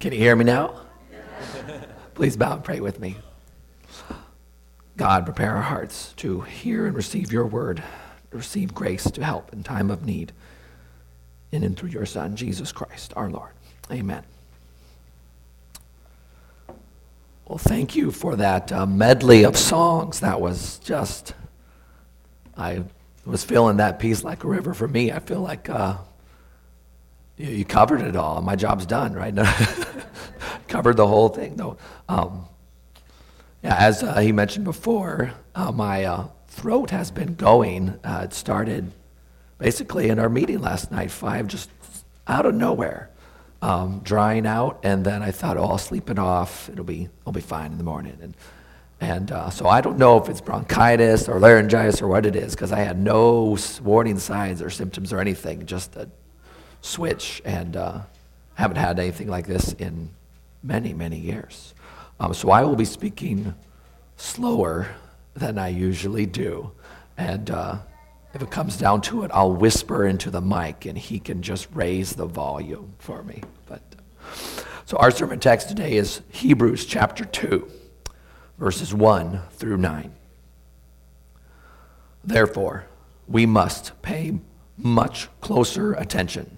Can you hear me now? Please bow and pray with me. God, prepare our hearts to hear and receive your word, to receive grace to help in time of need. In and through your Son, Jesus Christ, our Lord. Amen. Well, thank you for that uh, medley of songs. That was just, I was feeling that peace like a river for me. I feel like uh, you, covered it all. My job's done, right? covered the whole thing, though. Um, yeah, as uh, he mentioned before, uh, my uh, throat has been going. Uh, it started basically in our meeting last night, five, just out of nowhere, um, drying out. And then I thought, oh, I'll sleep it off. It'll be, I'll be fine in the morning. And, and uh, so I don't know if it's bronchitis or laryngitis or what it is, because I had no warning signs or symptoms or anything, just a switch. And uh, haven't had anything like this in many, many years. Um, so I will be speaking slower than I usually do. And uh, if it comes down to it, I'll whisper into the mic and he can just raise the volume for me. But so our sermon text today is Hebrews chapter 2, verses 1 through 9. Therefore, we must pay much closer attention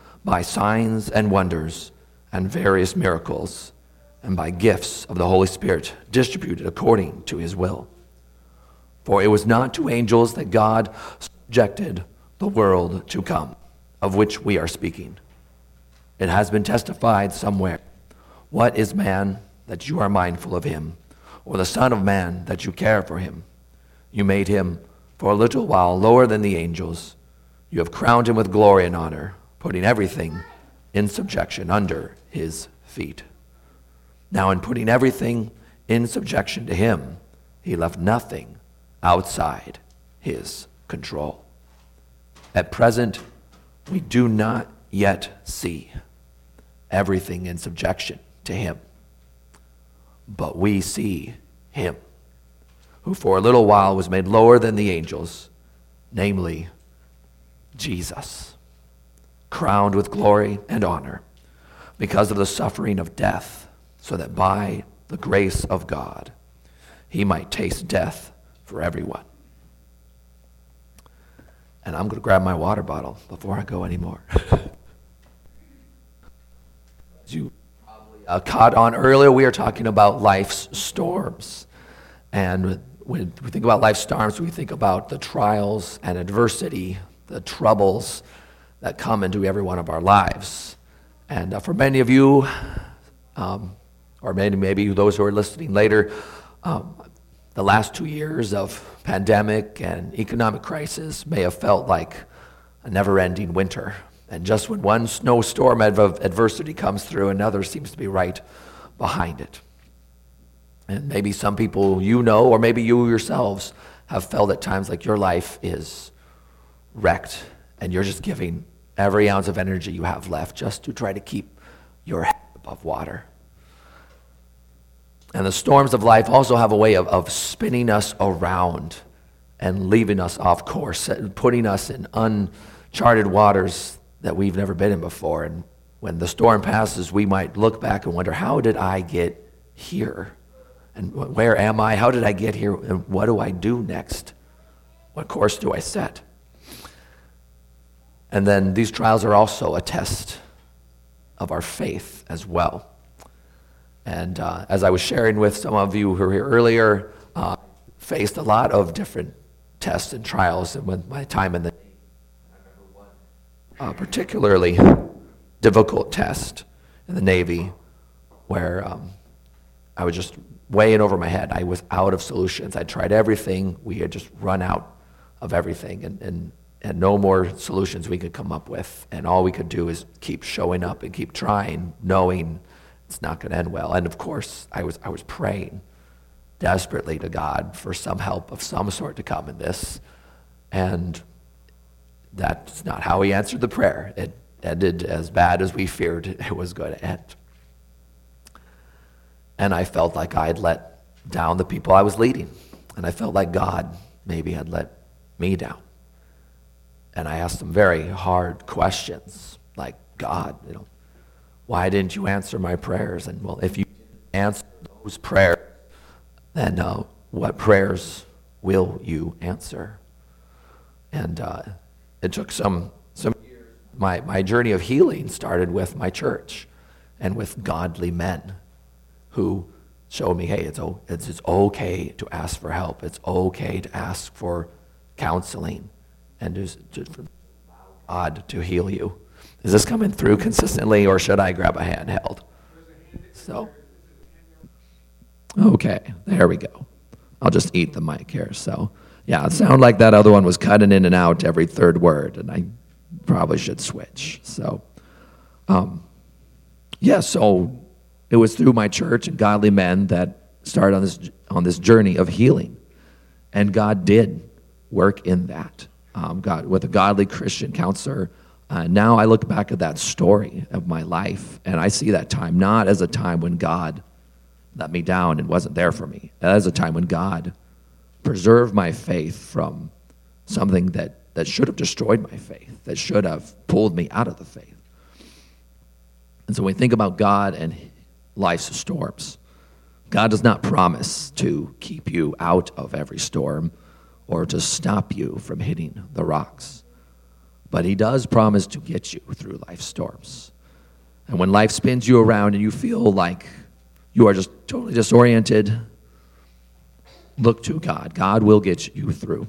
by signs and wonders and various miracles and by gifts of the Holy Spirit distributed according to his will. For it was not to angels that God subjected the world to come, of which we are speaking. It has been testified somewhere What is man that you are mindful of him, or the Son of Man that you care for him? You made him for a little while lower than the angels. You have crowned him with glory and honor putting everything in subjection under his feet. Now, in putting everything in subjection to him, he left nothing outside his control. At present, we do not yet see everything in subjection to him, but we see him who for a little while was made lower than the angels, namely Jesus crowned with glory and honor because of the suffering of death, so that by the grace of God he might taste death for everyone. And I'm going to grab my water bottle before I go anymore. As you probably uh, caught on earlier, we are talking about life's storms. And when we think about life's storms, we think about the trials and adversity, the troubles that come into every one of our lives. And uh, for many of you, um, or maybe, maybe those who are listening later, um, the last two years of pandemic and economic crisis may have felt like a never ending winter. And just when one snowstorm of adversity comes through, another seems to be right behind it. And maybe some people you know, or maybe you yourselves, have felt at times like your life is wrecked and you're just giving every ounce of energy you have left just to try to keep your head above water. And the storms of life also have a way of, of spinning us around and leaving us off course, putting us in uncharted waters that we've never been in before. And when the storm passes, we might look back and wonder, how did I get here? And where am I? How did I get here? And what do I do next? What course do I set? And then these trials are also a test of our faith as well. And uh, as I was sharing with some of you who were here earlier, uh, faced a lot of different tests and trials and with my time in the uh, particularly difficult test in the Navy where um, I was just way in over my head. I was out of solutions. I tried everything. We had just run out of everything. And, and and no more solutions we could come up with. And all we could do is keep showing up and keep trying, knowing it's not going to end well. And of course, I was, I was praying desperately to God for some help of some sort to come in this. And that's not how he answered the prayer. It ended as bad as we feared it was going to end. And I felt like I had let down the people I was leading. And I felt like God maybe had let me down. And I asked them very hard questions, like, God, you know, why didn't you answer my prayers? And well, if you answer those prayers, then uh, what prayers will you answer? And uh, it took some, some years. My, my journey of healing started with my church and with godly men who showed me, hey, it's, it's, it's okay to ask for help. It's okay to ask for counseling and just, just God to heal you. Is this coming through consistently or should I grab a handheld? So, okay, there we go. I'll just eat the mic here. So, yeah, it sounded like that other one was cutting in and out every third word, and I probably should switch. So, um, yeah, so it was through my church and godly men that started on this on this journey of healing, and God did work in that. Um, God with a godly Christian counselor. Uh, now I look back at that story of my life, and I see that time not as a time when God let me down and wasn't there for me, as a time when God preserved my faith from something that, that should have destroyed my faith, that should have pulled me out of the faith. And so when we think about God and life's storms, God does not promise to keep you out of every storm or to stop you from hitting the rocks. But He does promise to get you through life's storms. And when life spins you around and you feel like you are just totally disoriented, look to God. God will get you through.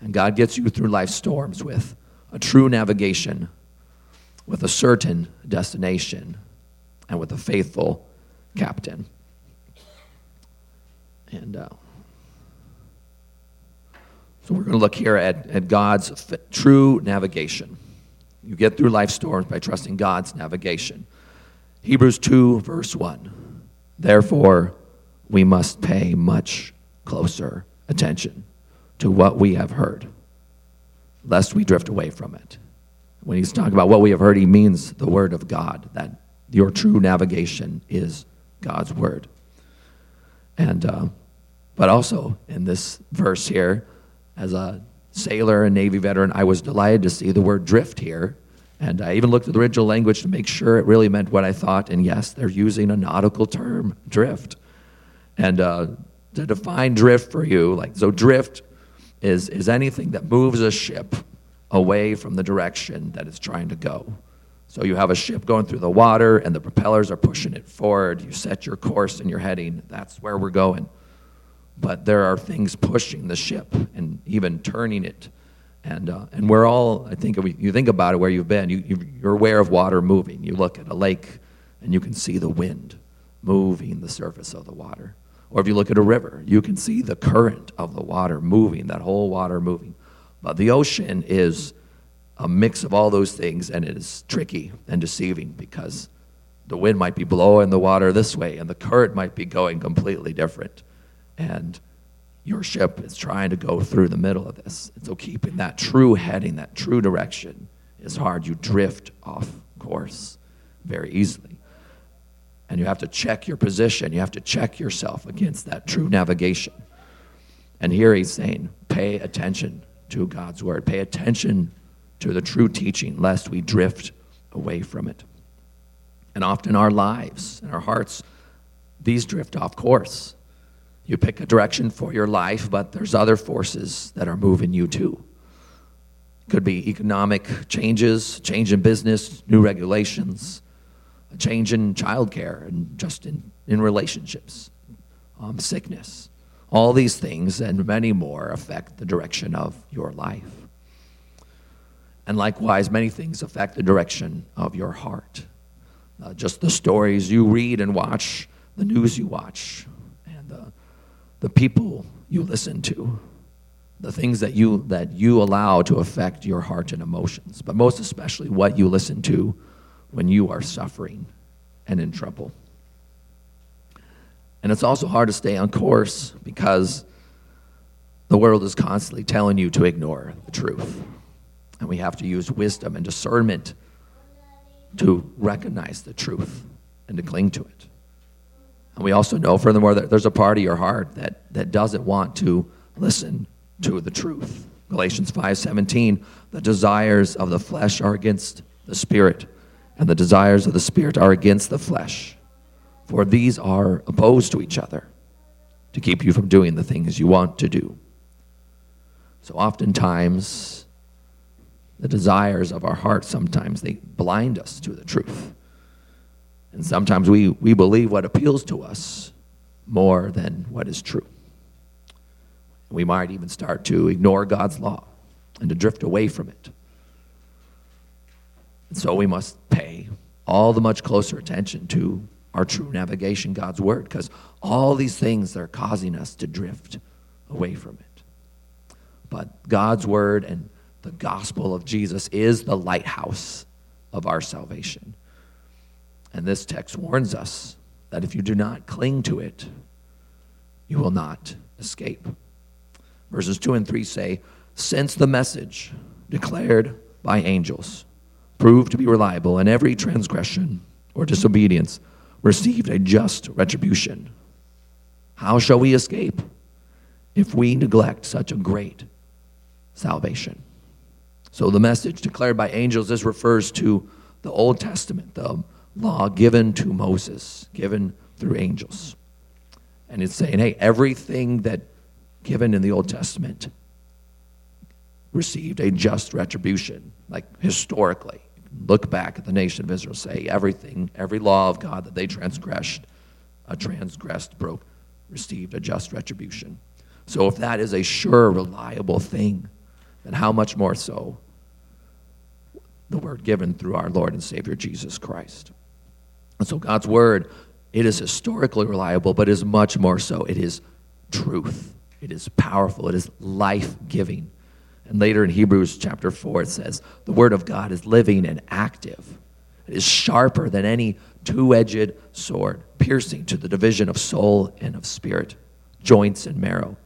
And God gets you through life's storms with a true navigation, with a certain destination, and with a faithful captain. And uh, so we're going to look here at, at God's f- true navigation. You get through life storms by trusting God's navigation. Hebrews 2, verse 1. Therefore, we must pay much closer attention to what we have heard, lest we drift away from it. When he's talking about what we have heard, he means the word of God, that your true navigation is God's word. And, uh, but also in this verse here, as a sailor and Navy veteran, I was delighted to see the word drift here. And I even looked at the original language to make sure it really meant what I thought. And yes, they're using a nautical term, drift. And uh, to define drift for you, like so drift is is anything that moves a ship away from the direction that it's trying to go. So you have a ship going through the water and the propellers are pushing it forward. You set your course and you're heading, that's where we're going. But there are things pushing the ship and even turning it. And, uh, and we're all, I think, you think about it where you've been, you, you're aware of water moving. You look at a lake and you can see the wind moving the surface of the water. Or if you look at a river, you can see the current of the water moving, that whole water moving. But the ocean is a mix of all those things, and it is tricky and deceiving because the wind might be blowing the water this way, and the current might be going completely different. And your ship is trying to go through the middle of this. And so, keeping that true heading, that true direction, is hard. You drift off course very easily and you have to check your position. You have to check yourself against that true navigation. And here he's saying, pay attention to God's word, pay attention to the true teaching, lest we drift away from it. And often our lives and our hearts, these drift off course. You pick a direction for your life, but there's other forces that are moving you too. Could be economic changes, change in business, new regulations, a change in childcare and just in, in relationships, um, sickness. All these things and many more affect the direction of your life. And likewise, many things affect the direction of your heart. Uh, just the stories you read and watch, the news you watch, the people you listen to, the things that you, that you allow to affect your heart and emotions, but most especially what you listen to when you are suffering and in trouble. And it's also hard to stay on course because the world is constantly telling you to ignore the truth. And we have to use wisdom and discernment to recognize the truth and to cling to it. And we also know, furthermore, that there's a part of your heart that, that doesn't want to listen to the truth. Galatians 5:17, the desires of the flesh are against the spirit, and the desires of the spirit are against the flesh. For these are opposed to each other to keep you from doing the things you want to do. So oftentimes the desires of our heart sometimes they blind us to the truth. And sometimes we, we believe what appeals to us more than what is true. We might even start to ignore God's law and to drift away from it. And so we must pay all the much closer attention to our true navigation, God's Word, because all these things are causing us to drift away from it. But God's Word and the gospel of Jesus is the lighthouse of our salvation. And this text warns us that if you do not cling to it, you will not escape. Verses 2 and 3 say, Since the message declared by angels proved to be reliable, and every transgression or disobedience received a just retribution, how shall we escape if we neglect such a great salvation? So the message declared by angels, this refers to the Old Testament, the law given to Moses, given through angels. And it's saying, hey, everything that given in the Old Testament received a just retribution, like historically. Look back at the nation of Israel, say everything, every law of God that they transgressed, a transgressed, broke, received a just retribution. So if that is a sure, reliable thing, then how much more so the word given through our Lord and Savior Jesus Christ? And so God's word, it is historically reliable, but is much more so. It is truth. It is powerful. It is life giving. And later in Hebrews chapter 4, it says, The word of God is living and active. It is sharper than any two edged sword, piercing to the division of soul and of spirit, joints and marrow,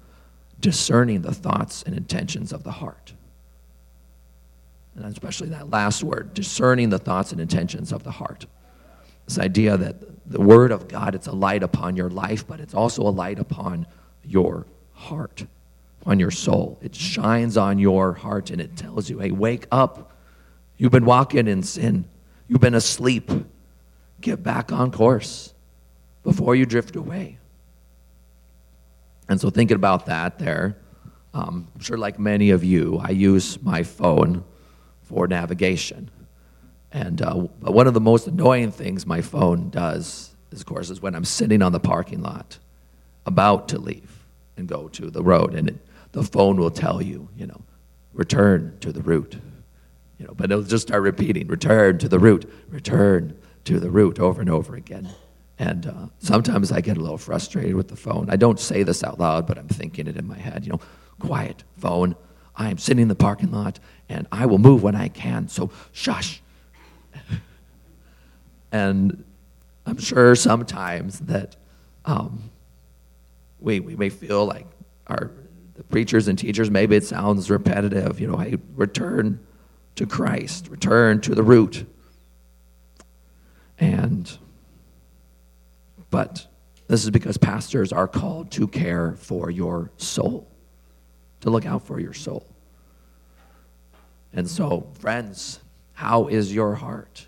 discerning the thoughts and intentions of the heart. And especially that last word, discerning the thoughts and intentions of the heart. This idea that the word of God, it's a light upon your life, but it's also a light upon your heart, on your soul. It shines on your heart and it tells you, hey, wake up. You've been walking in sin, you've been asleep. Get back on course before you drift away. And so, thinking about that there, um, I'm sure, like many of you, I use my phone for navigation. And uh, one of the most annoying things my phone does, is, of course, is when I'm sitting on the parking lot about to leave and go to the road. And it, the phone will tell you, you know, return to the route. You know, but it'll just start repeating, return to the route, return to the route over and over again. And uh, sometimes I get a little frustrated with the phone. I don't say this out loud, but I'm thinking it in my head. You know, quiet, phone. I am sitting in the parking lot, and I will move when I can. So shush. And I'm sure sometimes that um, we, we may feel like our the preachers and teachers, maybe it sounds repetitive, you know, hey, return to Christ, return to the root. And, but this is because pastors are called to care for your soul, to look out for your soul. And so, friends, how is your heart?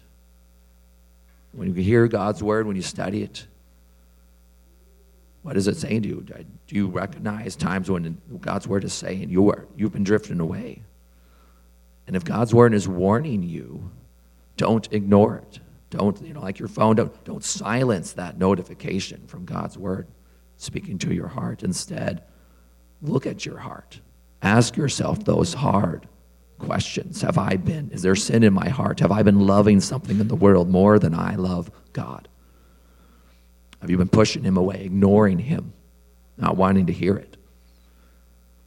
When you hear God's word, when you study it, what is it saying to you? Do you recognize times when God's word is saying you are, you've been drifting away? And if God's word is warning you, don't ignore it. Don't, you know, like your phone, don't, don't silence that notification from God's word speaking to your heart. Instead, look at your heart. Ask yourself those hard questions. Have I been, is there sin in my heart? Have I been loving something in the world more than I love God? Have you been pushing him away, ignoring him, not wanting to hear it?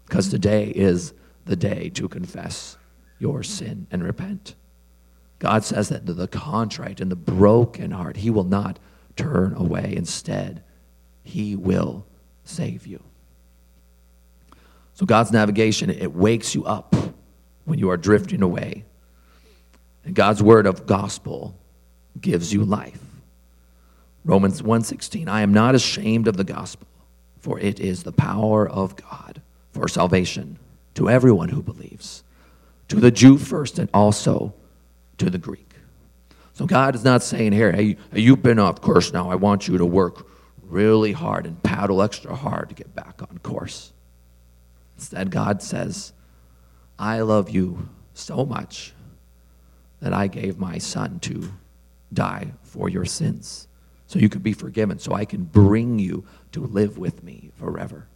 Because today is the day to confess your sin and repent. God says that the contrite and the broken heart, he will not turn away. Instead, he will save you. So God's navigation, it wakes you up when you are drifting away. And God's word of gospel gives you life. Romans 1:16 I am not ashamed of the gospel for it is the power of God for salvation to everyone who believes to the Jew first and also to the Greek. So God is not saying here, hey, you've been off course now. I want you to work really hard and paddle extra hard to get back on course. Instead, God says, I love you so much that I gave my son to die for your sins so you could be forgiven, so I can bring you to live with me forever.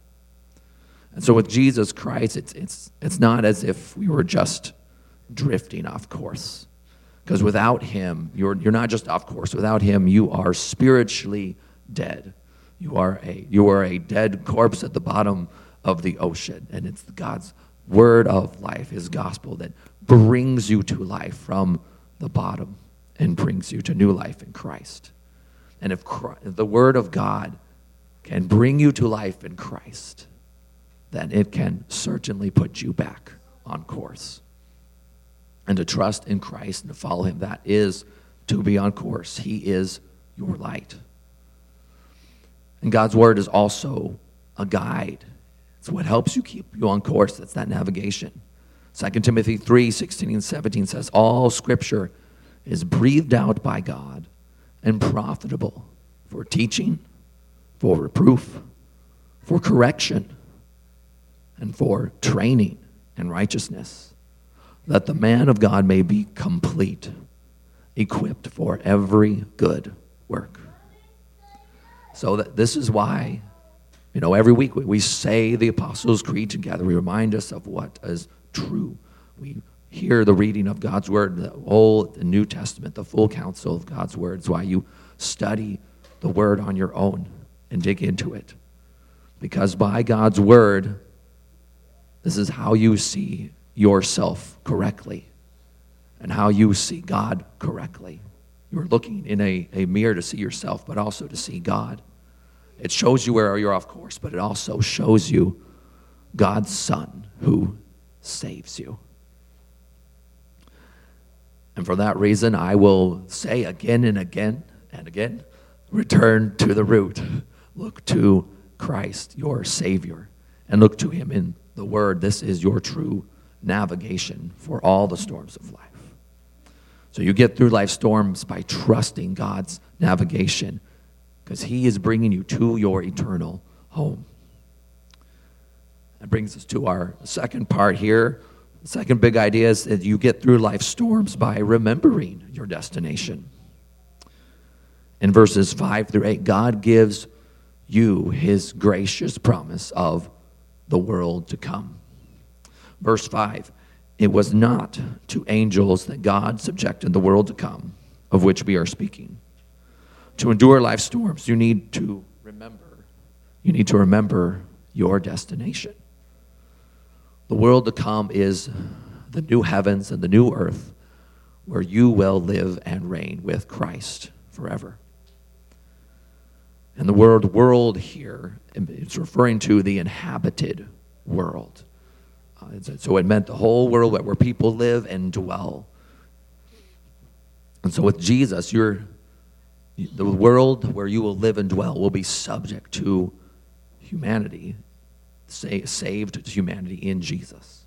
And so with Jesus Christ, it's, it's, it's not as if we were just drifting off course. Because without him, you're, you're not just off course. Without him, you are spiritually dead. You are, a, you are a dead corpse at the bottom of the ocean. And it's God's word of life, his gospel, that brings you to life from the bottom and brings you to new life in Christ. And if, Christ, the word of God can bring you to life in Christ, then it can certainly put you back on course. And to trust in Christ and to follow Him, that is to be on course. He is your light. And God's Word is also a guide. It's what helps you keep you on course. That's that navigation. 2 Timothy 3 16 and 17 says, All scripture is breathed out by God and profitable for teaching, for reproof, for correction and for training in righteousness, that the man of God may be complete, equipped for every good work. So that this is why, you know, every week we, say the Apostles' Creed together. We remind us of what is true. We hear the reading of God's Word, the Old the New Testament, the full counsel of God's Word. It's why you study the Word on your own and dig into it. Because by God's Word, this is how you see yourself correctly and how you see God correctly. You're looking in a, a mirror to see yourself, but also to see God. It shows you where you're off course, but it also shows you God's Son who saves you. And for that reason, I will say again and again and again return to the root. Look to Christ, your Savior, and look to Him in the word, this is your true navigation for all the storms of life. So you get through life storms by trusting God's navigation because He is bringing you to your eternal home. That brings us to our second part here. The second big idea is that you get through life storms by remembering your destination. In verses 5 through 8, God gives you His gracious promise of the world to come. Verse 5 It was not to angels that God subjected the world to come, of which we are speaking. To endure life storms, you need to remember. You need to remember your destination. The world to come is the new heavens and the new earth where you will live and reign with Christ forever. And the word world here is referring to the inhabited world. Uh, so it meant the whole world where people live and dwell. And so with Jesus, you're, the world where you will live and dwell will be subject to humanity, saved humanity in Jesus.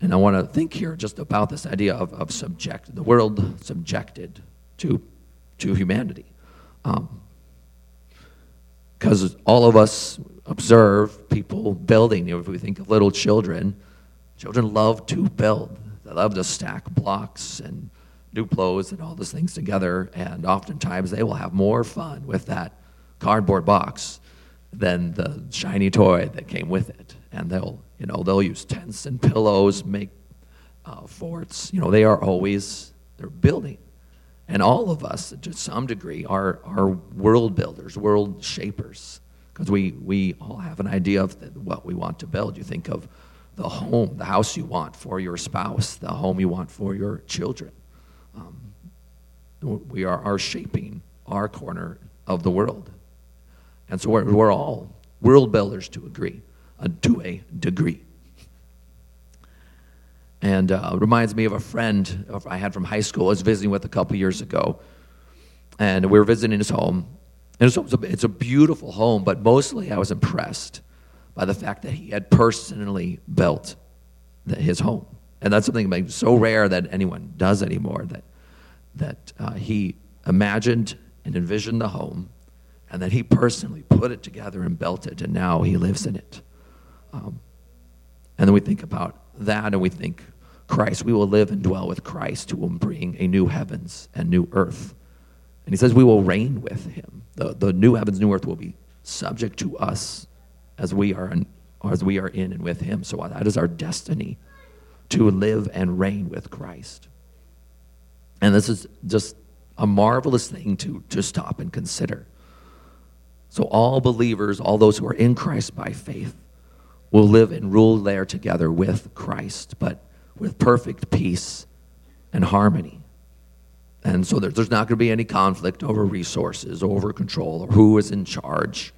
And I want to think here just about this idea of, of subject, the world subjected to, to humanity. Um, because all of us observe people building. If we think of little children, children love to build. They love to stack blocks and duplos and all those things together. And oftentimes they will have more fun with that cardboard box than the shiny toy that came with it. And they'll, you know, they'll use tents and pillows, make uh, forts. You know, they are always they're building. And all of us, to some degree, are, are world builders, world shapers, because we, we all have an idea of what we want to build. You think of the home, the house you want for your spouse, the home you want for your children. Um, we are, are shaping our corner of the world. And so we're, we're all world builders to agree, uh, to a degree. And uh, reminds me of a friend I had from high school. I was visiting with a couple years ago. And we were visiting his home. And it's a, it's a beautiful home, but mostly I was impressed by the fact that he had personally built the, his home. And that's something so rare that anyone does anymore that, that uh, he imagined and envisioned the home and that he personally put it together and built it, and now he lives in it. Um, and then we think about that and we think, Christ, we will live and dwell with Christ who will bring a new heavens and new earth. And he says we will reign with him. The, the new heavens, new earth will be subject to us as we are in, as we are in and with him. So that is our destiny to live and reign with Christ. And this is just a marvelous thing to, to stop and consider. So, all believers, all those who are in Christ by faith, will live and rule there together with Christ, but with perfect peace and harmony. And so there, there's not going to be any conflict over resources, over control, or who is in charge.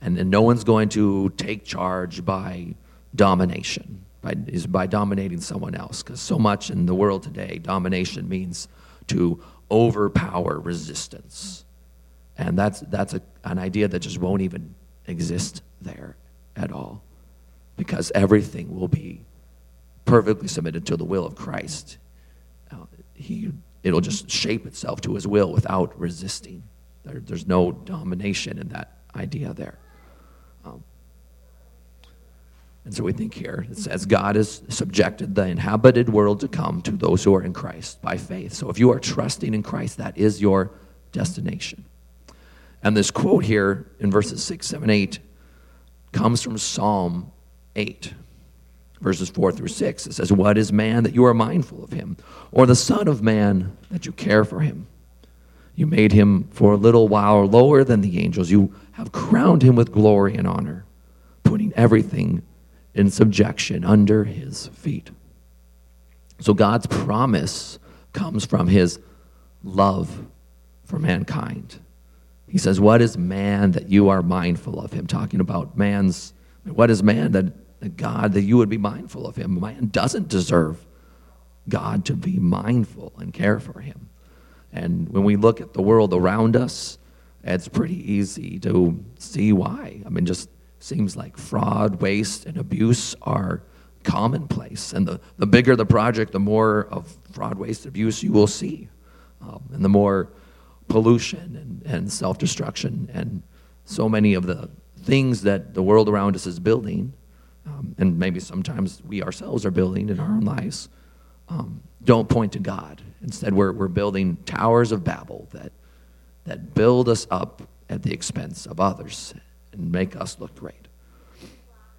And, and no one's going to take charge by domination, by, is by dominating someone else. Because so much in the world today, domination means to overpower resistance. And that's, that's a, an idea that just won't even exist there at all. Because everything will be perfectly submitted to the will of Christ. He, it'll just shape itself to his will without resisting. There, there's no domination in that idea there. Um, and so we think here it says God has subjected the inhabited world to come to those who are in Christ by faith. So if you are trusting in Christ, that is your destination. And this quote here in verses 6, 7, 8 comes from Psalm 8, verses 4 through 6. It says, What is man that you are mindful of him, or the Son of Man that you care for him? You made him for a little while lower than the angels. You have crowned him with glory and honor, putting everything in subjection under his feet. So God's promise comes from his love for mankind. He says, What is man that you are mindful of him? Talking about man's, what is man that God that you would be mindful of him? Man doesn't deserve God to be mindful and care for him. And when we look at the world around us, it's pretty easy to see why. I mean, just seems like fraud, waste, and abuse are commonplace. And the, the bigger the project, the more of fraud, waste, abuse you will see. Um, and the more pollution and, and self destruction and so many of the things that the world around us is building, um, and maybe sometimes we ourselves are building in our own lives, um, don't point to God. Instead, we're, we're building towers of Babel that, that build us up at the expense of others and make us look great.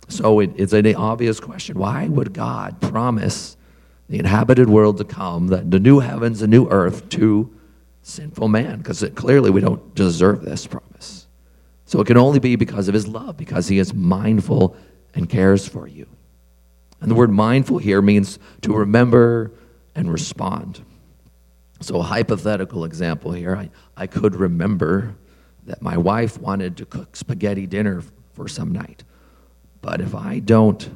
So it, it's an obvious question. Why would God promise the inhabited world to come, that the new heavens and new earth to sinful man because clearly we don't deserve this promise. So it can only be because of his love, because he is mindful and cares for you. And the word mindful here means to remember and respond. So, a hypothetical example here I, I could remember that my wife wanted to cook spaghetti dinner for some night. But if I don't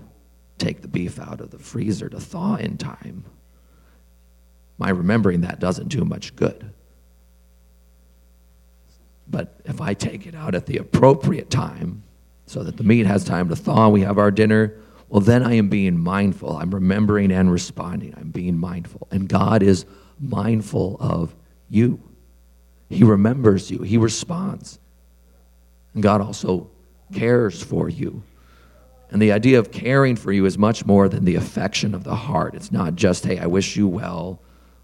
take the beef out of the freezer to thaw in time, my remembering that doesn't do much good. But if I take it out at the appropriate time, so that the meat has time to thaw, we have our dinner, well, then I am being mindful. I'm remembering and responding. I'm being mindful. And God is mindful of you. He remembers you, He responds. And God also cares for you. And the idea of caring for you is much more than the affection of the heart. It's not just, hey, I wish you well.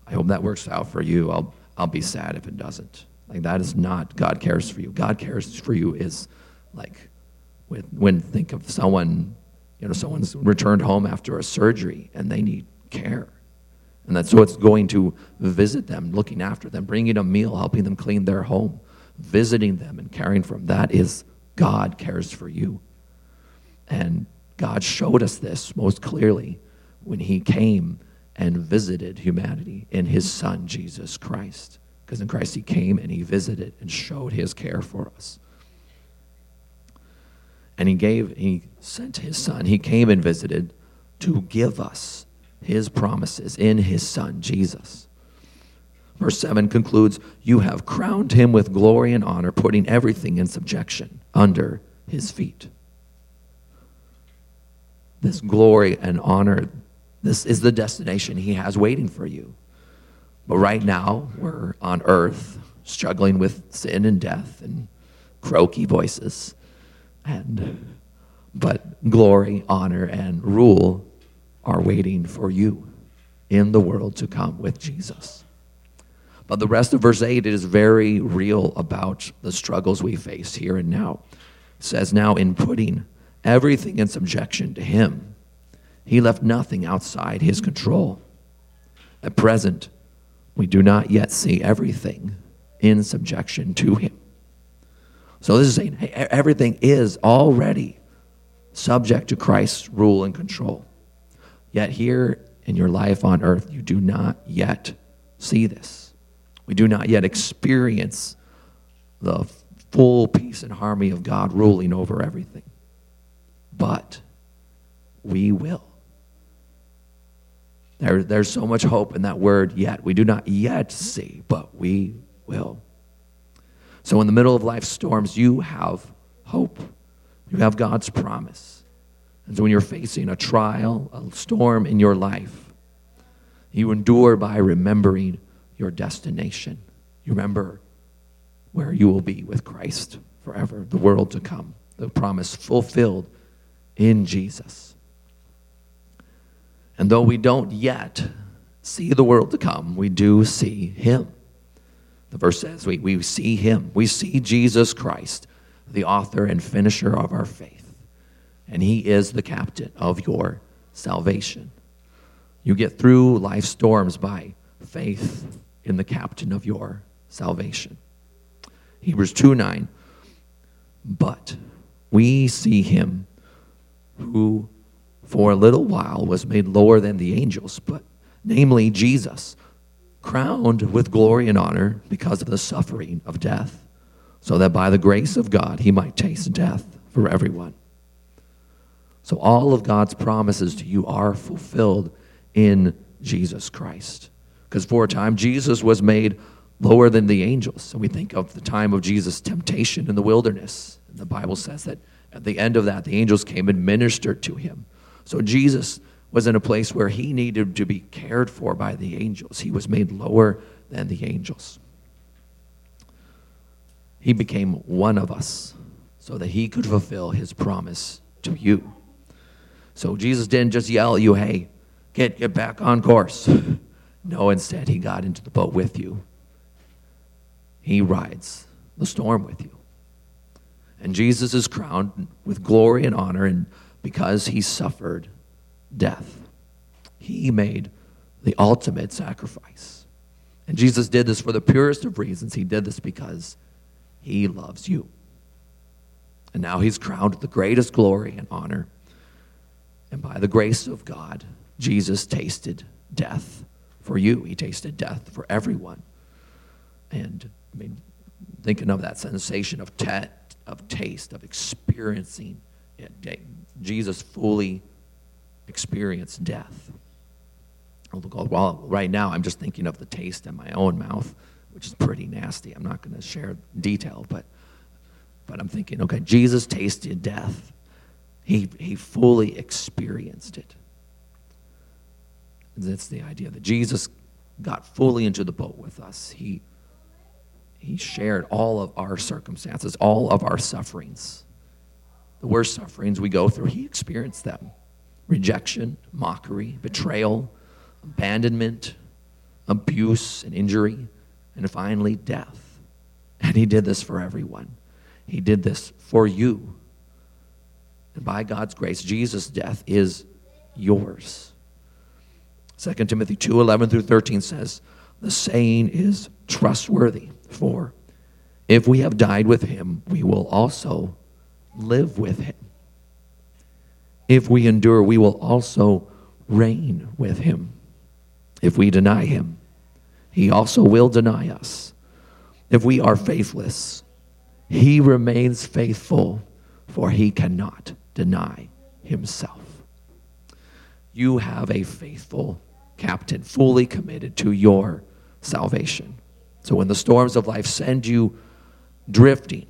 I hope that works out for you. I'll, I'll be sad if it doesn't. Like that is not God cares for you. God cares for you is like when, when think of someone, you know, someone's returned home after a surgery and they need care. And that's so it's going to visit them, looking after them, bringing a meal, helping them clean their home, visiting them and caring for them. That is God cares for you. And God showed us this most clearly when he came and visited humanity in his son Jesus Christ. Because in Christ he came and he visited and showed his care for us. And he gave, he sent his son. He came and visited to give us his promises in his son, Jesus. Verse 7 concludes You have crowned him with glory and honor, putting everything in subjection under his feet. This glory and honor, this is the destination he has waiting for you. But right now, we're on earth struggling with sin and death and croaky voices. And but glory, honor, and rule are waiting for you in the world to come with Jesus. But the rest of verse 8 is very real about the struggles we face here and now. It says, Now in putting everything in subjection to Him, He left nothing outside His control. At present, we do not yet see everything in subjection to Him. So this is saying hey, everything is already subject to Christ's rule and control. Yet here in your life on earth, you do not yet see this. We do not yet experience the full peace and harmony of God ruling over everything. But we will. There, there's so much hope in that word yet. We do not yet see, but we will. So, in the middle of life's storms, you have hope. You have God's promise. And so, when you're facing a trial, a storm in your life, you endure by remembering your destination. You remember where you will be with Christ forever, the world to come, the promise fulfilled in Jesus. And though we don't yet see the world to come, we do see Him. The verse says we, we see him. We see Jesus Christ, the author and finisher of our faith. And he is the captain of your salvation. You get through life storms by faith in the captain of your salvation. Hebrews 2 9. But we see him who for a little while was made lower than the angels, but namely Jesus crowned with glory and honor because of the suffering of death, so that by the grace of God he might taste death for everyone. So all of God's promises to you are fulfilled in Jesus Christ. Because for a time, Jesus was made lower than the angels. And we think of the time of Jesus' temptation in the wilderness. And the Bible says that at the end of that, the angels came and ministered to him. So Jesus was in a place where he needed to be cared for by the angels. He was made lower than the angels. He became one of us so that he could fulfill his promise to you. So Jesus didn't just yell at you, hey, get, get back on course. No, instead, he got into the boat with you. He rides the storm with you. And Jesus is crowned with glory and honor, and because he suffered death. He made the ultimate sacrifice. And Jesus did this for the purest of reasons. He did this because he loves you. And now he's crowned with the greatest glory and honor. And by the grace of God, Jesus tasted death for you. He tasted death for everyone. And I mean, thinking of that sensation of, of taste, of experiencing it, Jesus fully experienced death. Well, right now, I'm just thinking of the taste in my own mouth, which is pretty nasty. I'm not going to share detail, but, but I'm thinking, okay, Jesus tasted death. He, he fully experienced it. That's the idea that Jesus got fully into the boat with us. He, he shared all of our circumstances, all of our sufferings. The worst sufferings we go through, he experienced them rejection, mockery, betrayal, abandonment, abuse, and injury, and finally death. And he did this for everyone. He did this for you. And by God's grace, Jesus' death is yours. 2 Timothy 2 11 through 13 says, The saying is trustworthy, for if we have died with him, we will also live with him. If we endure, we will also reign with him. If we deny him, he also will deny us. If we are faithless, he remains faithful, for he cannot deny himself. You have a faithful captain, fully committed to your salvation. So when the storms of life send you drifting,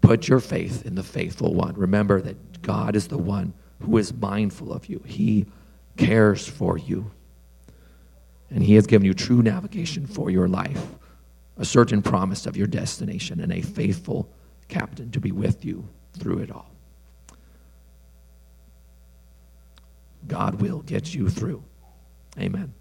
put your faith in the faithful one. Remember that God is the one who is mindful of you, He cares for you, and He has given you true navigation for your life, a certain promise of your destination, and a faithful captain to be with you through it all. God will get you through. Amen.